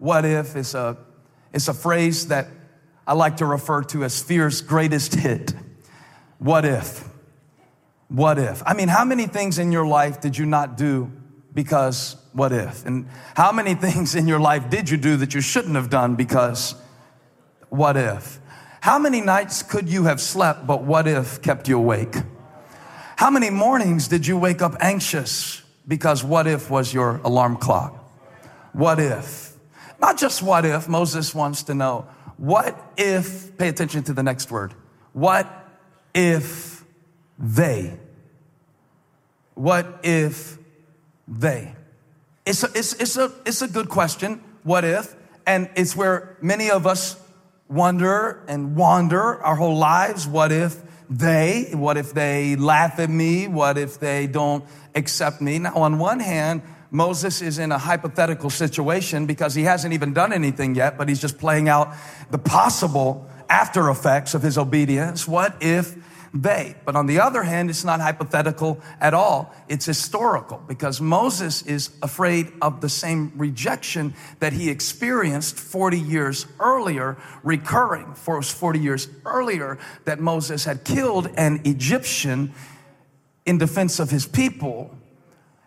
What if is a, it's a phrase that I like to refer to as fear's greatest hit. What if? What if? I mean, how many things in your life did you not do because what if? And how many things in your life did you do that you shouldn't have done because what if? How many nights could you have slept, but what if kept you awake? How many mornings did you wake up anxious because what if was your alarm clock? What if? Not just what if, Moses wants to know, what if, pay attention to the next word, what if they? What if they? It's a, it's, it's, a, it's a good question, what if? And it's where many of us wonder and wander our whole lives. What if they? What if they laugh at me? What if they don't accept me? Now, on one hand, Moses is in a hypothetical situation because he hasn't even done anything yet, but he's just playing out the possible after effects of his obedience. What if they. But on the other hand, it's not hypothetical at all. It's historical because Moses is afraid of the same rejection that he experienced 40 years earlier, recurring for 40 years earlier, that Moses had killed an Egyptian in defense of his people.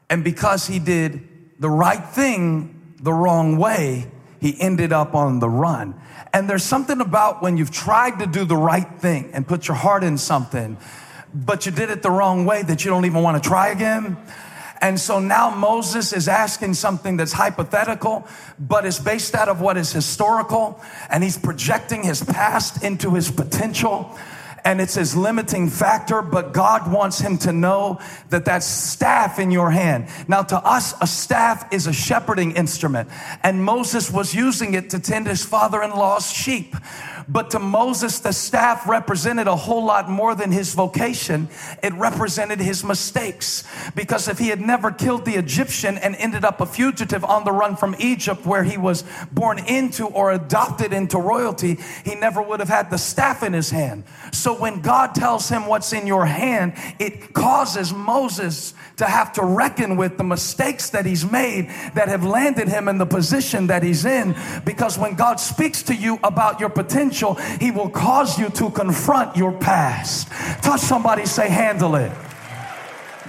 And because he did the right thing the wrong way, he ended up on the run. And there's something about when you've tried to do the right thing and put your heart in something, but you did it the wrong way that you don't even want to try again. And so now Moses is asking something that's hypothetical, but is based out of what is historical, and he's projecting his past into his potential and it's his limiting factor, but God wants him to know that that staff in your hand. Now, to us, a staff is a shepherding instrument, and Moses was using it to tend his father in law's sheep. But to Moses, the staff represented a whole lot more than his vocation. It represented his mistakes. Because if he had never killed the Egyptian and ended up a fugitive on the run from Egypt, where he was born into or adopted into royalty, he never would have had the staff in his hand. So when God tells him what's in your hand, it causes Moses to have to reckon with the mistakes that he's made that have landed him in the position that he's in. Because when God speaks to you about your potential, he will cause you to confront your past. Touch somebody, say, handle it.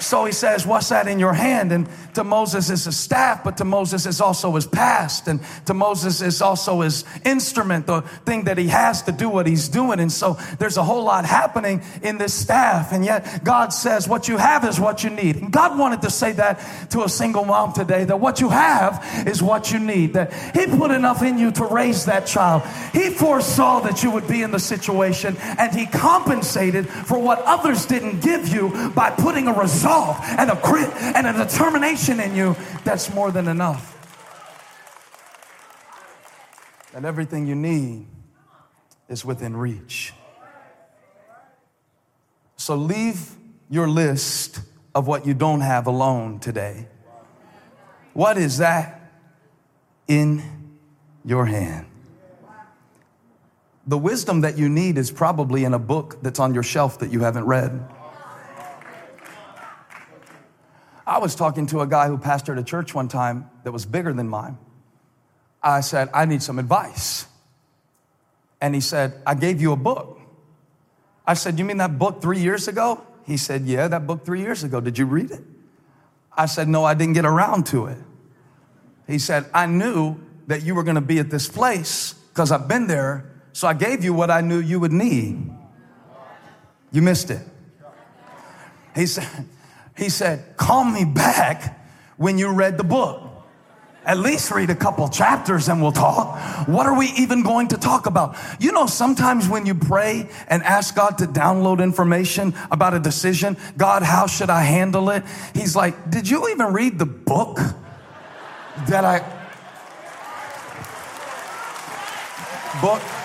So he says, What's that in your hand? And to Moses is his staff, but to Moses is also his past. And to Moses is also his instrument, the thing that he has to do what he's doing. And so there's a whole lot happening in this staff. And yet God says, What you have is what you need. And God wanted to say that to a single mom today that what you have is what you need. That he put enough in you to raise that child. He foresaw that you would be in the situation and he compensated for what others didn't give you by putting a resolve and a grit and a determination in you that's more than enough. And everything you need is within reach. So leave your list of what you don't have alone today. What is that in your hand? The wisdom that you need is probably in a book that's on your shelf that you haven't read. I was talking to a guy who pastored a church one time that was bigger than mine. I said, I need some advice. And he said, I gave you a book. I said, You mean that book three years ago? He said, Yeah, that book three years ago. Did you read it? I said, No, I didn't get around to it. He said, I knew that you were going to be at this place because I've been there. So I gave you what I knew you would need. You missed it. He said, he said, Call me back when you read the book. At least read a couple chapters and we'll talk. What are we even going to talk about? You know, sometimes when you pray and ask God to download information about a decision, God, how should I handle it? He's like, Did you even read the book that I. Book?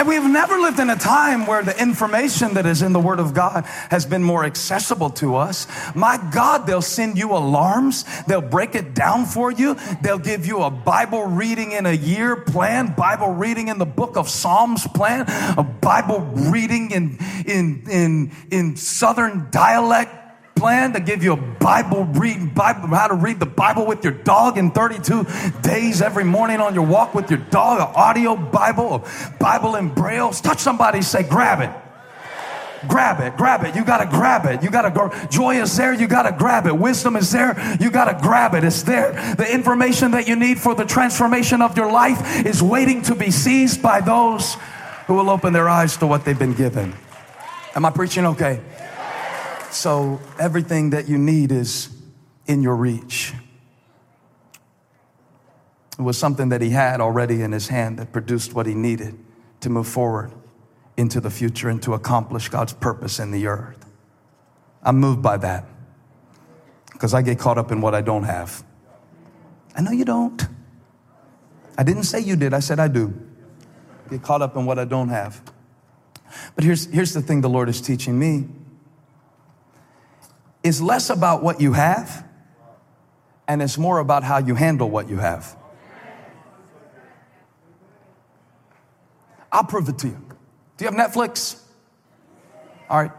And we've never lived in a time where the information that is in the Word of God has been more accessible to us. My God, they'll send you alarms. They'll break it down for you. They'll give you a Bible reading in a year plan, Bible reading in the book of Psalms plan, a Bible reading in, in, in, in Southern dialect plan to give you a Bible read, Bible, how to read the Bible with your dog in 32 days every morning on your walk with your dog, an audio Bible, a Bible in Braille. Touch somebody, say, grab it. Grab it, grab it. You gotta grab it. You gotta go. Joy is there. You gotta grab it. Wisdom is there. You gotta grab it. It's there. The information that you need for the transformation of your life is waiting to be seized by those who will open their eyes to what they've been given. Am I preaching okay? So everything that you need is in your reach. It was something that he had already in his hand that produced what he needed to move forward into the future and to accomplish God's purpose in the earth. I'm moved by that because I get caught up in what I don't have. I know you don't. I didn't say you did, I said I do. Get caught up in what I don't have. But here's, here's the thing the Lord is teaching me is less about what you have and it's more about how you handle what you have. I'll prove it to you. Do you have Netflix? All right,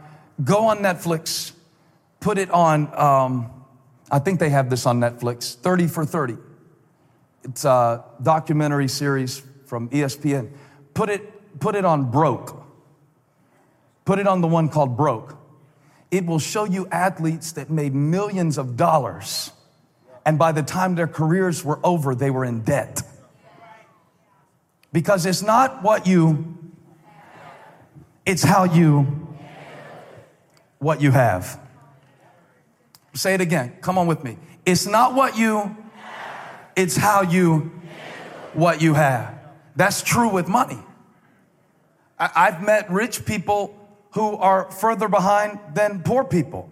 go on Netflix, put it on, um, I think they have this on Netflix 30 for 30. It's a documentary series from ESPN. Put it, put it on Broke. Put it on the one called Broke. It will show you athletes that made millions of dollars, and by the time their careers were over, they were in debt. Because it's not what you it's how you, what you have. Say it again. Come on with me. It's not what you, it's how you, what you have. That's true with money. I, have met rich people who are further behind than poor people.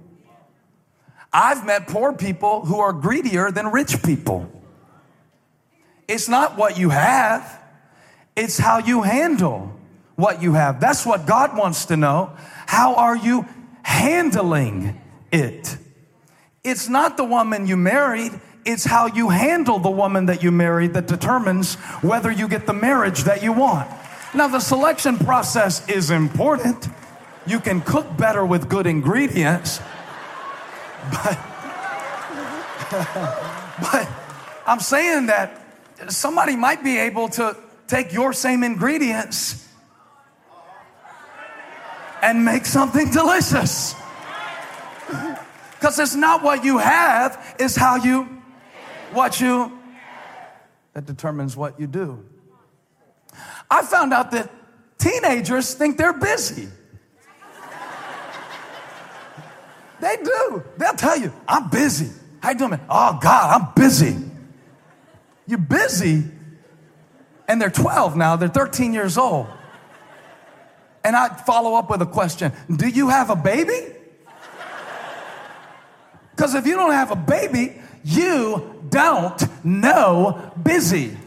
I've met poor people who are greedier than rich people. It's not what you have, it's how you handle what you have. That's what God wants to know. How are you handling it? It's not the woman you married, it's how you handle the woman that you married that determines whether you get the marriage that you want. Now, the selection process is important. You can cook better with good ingredients, but, but I'm saying that somebody might be able to take your same ingredients and make something delicious. Because it's not what you have, it's how you, what you, that determines what you do. I found out that teenagers think they're busy. They do. They'll tell you, I'm busy. How you doing, man? Oh, God, I'm busy. You're busy? And they're 12 now, they're 13 years old. And I follow up with a question Do you have a baby? Because if you don't have a baby, you don't know busy.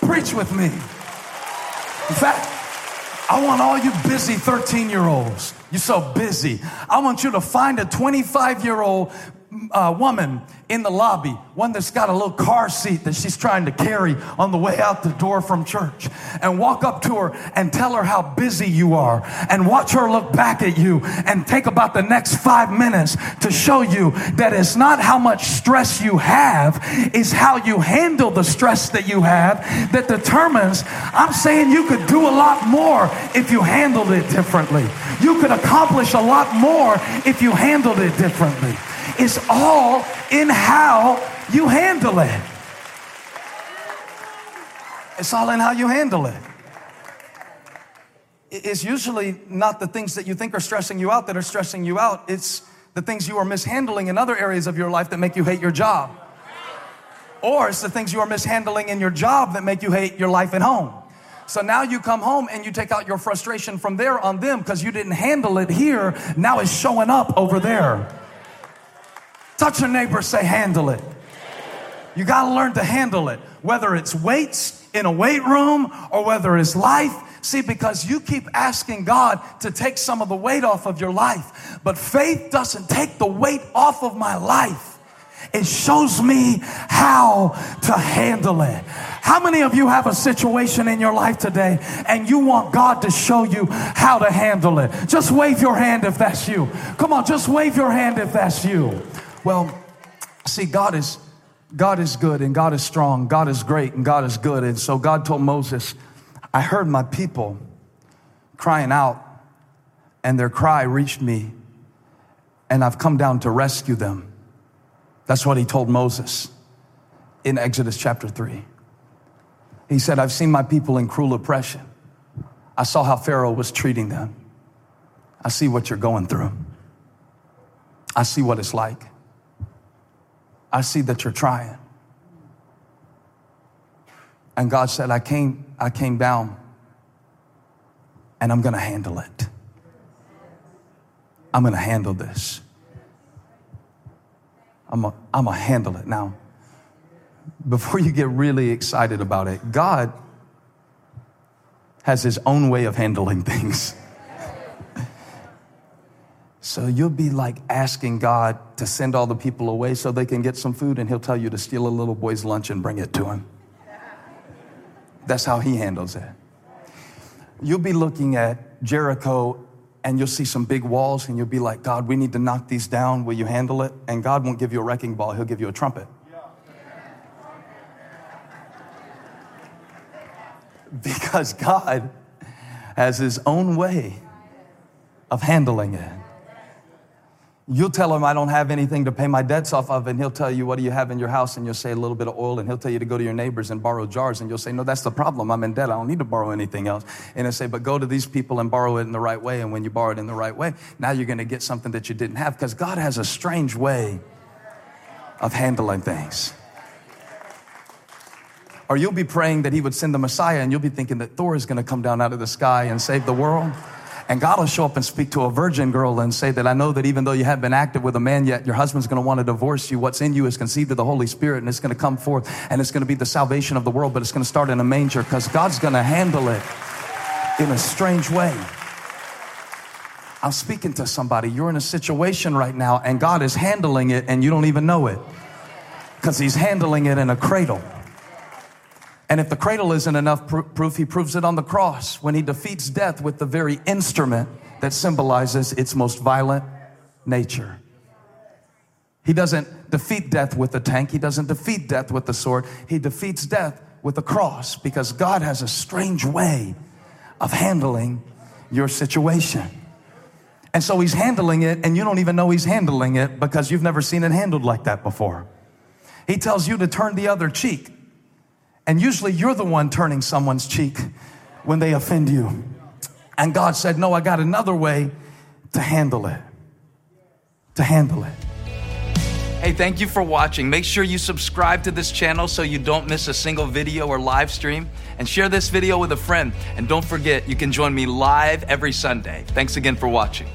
Preach with me. In fact, I want all you busy 13 year olds. You're so busy. I want you to find a 25 year old uh, woman in the lobby, one that's got a little car seat that she's trying to carry on the way out the door from church, and walk up to her and tell her how busy you are, and watch her look back at you and take about the next five minutes to show you that it's not how much stress you have, is how you handle the stress that you have that determines. I'm saying you could do a lot more if you handled it differently. You could accomplish a lot more if you handled it differently. It's all in how you handle it. It's all in how you handle it. It's usually not the things that you think are stressing you out that are stressing you out. It's the things you are mishandling in other areas of your life that make you hate your job. Or it's the things you are mishandling in your job that make you hate your life at home. So now you come home and you take out your frustration from there on them because you didn't handle it here. Now it's showing up over there. Touch a neighbor, say, handle it. You got to learn to handle it, whether it's weights in a weight room or whether it's life. See, because you keep asking God to take some of the weight off of your life, but faith doesn't take the weight off of my life. It shows me how to handle it. How many of you have a situation in your life today and you want God to show you how to handle it? Just wave your hand if that's you. Come on, just wave your hand if that's you. Well, see, God is God is good and God is strong. God is great and God is good. And so God told Moses, I heard my people crying out, and their cry reached me, and I've come down to rescue them. That's what he told Moses in Exodus chapter 3. He said, I've seen my people in cruel oppression. I saw how Pharaoh was treating them. I see what you're going through. I see what it's like. I see that you're trying. And God said, I came, I came down and I'm going to handle it. I'm going to handle this. I'm going to handle it. Now, before you get really excited about it, God has his own way of handling things. So you'll be like asking God to send all the people away so they can get some food, and He'll tell you to steal a little boy's lunch and bring it to him. That's how He handles it. You'll be looking at Jericho and you'll see some big walls, and you'll be like, God, we need to knock these down. Will you handle it? And God won't give you a wrecking ball, He'll give you a trumpet. Because God has His own way of handling it. You'll tell him, I don't have anything to pay my debts off of, and he'll tell you, What do you have in your house? And you'll say, A little bit of oil, and he'll tell you to go to your neighbors and borrow jars, and you'll say, No, that's the problem. I'm in debt. I don't need to borrow anything else. And he'll say, But go to these people and borrow it in the right way. And when you borrow it in the right way, now you're going to get something that you didn't have because God has a strange way of handling things. Or you'll be praying that he would send the Messiah, and you'll be thinking that Thor is going to come down out of the sky and save the world. And God will show up and speak to a virgin girl and say that I know that even though you haven't been active with a man yet, your husband's going to want to divorce you. What's in you is conceived of the Holy Spirit and it's going to come forth and it's going to be the salvation of the world, but it's going to start in a manger because God's going to handle it in a strange way. I'm speaking to somebody. You're in a situation right now and God is handling it and you don't even know it because He's handling it in a cradle. And if the cradle isn't enough pr- proof, he proves it on the cross when he defeats death with the very instrument that symbolizes its most violent nature. He doesn't defeat death with a tank, he doesn't defeat death with the sword, he defeats death with the cross because God has a strange way of handling your situation. And so he's handling it, and you don't even know he's handling it because you've never seen it handled like that before. He tells you to turn the other cheek. And usually you're the one turning someone's cheek when they offend you. And God said, No, I got another way to handle it. To handle it. Hey, thank you for watching. Make sure you subscribe to this channel so you don't miss a single video or live stream. And share this video with a friend. And don't forget, you can join me live every Sunday. Thanks again for watching.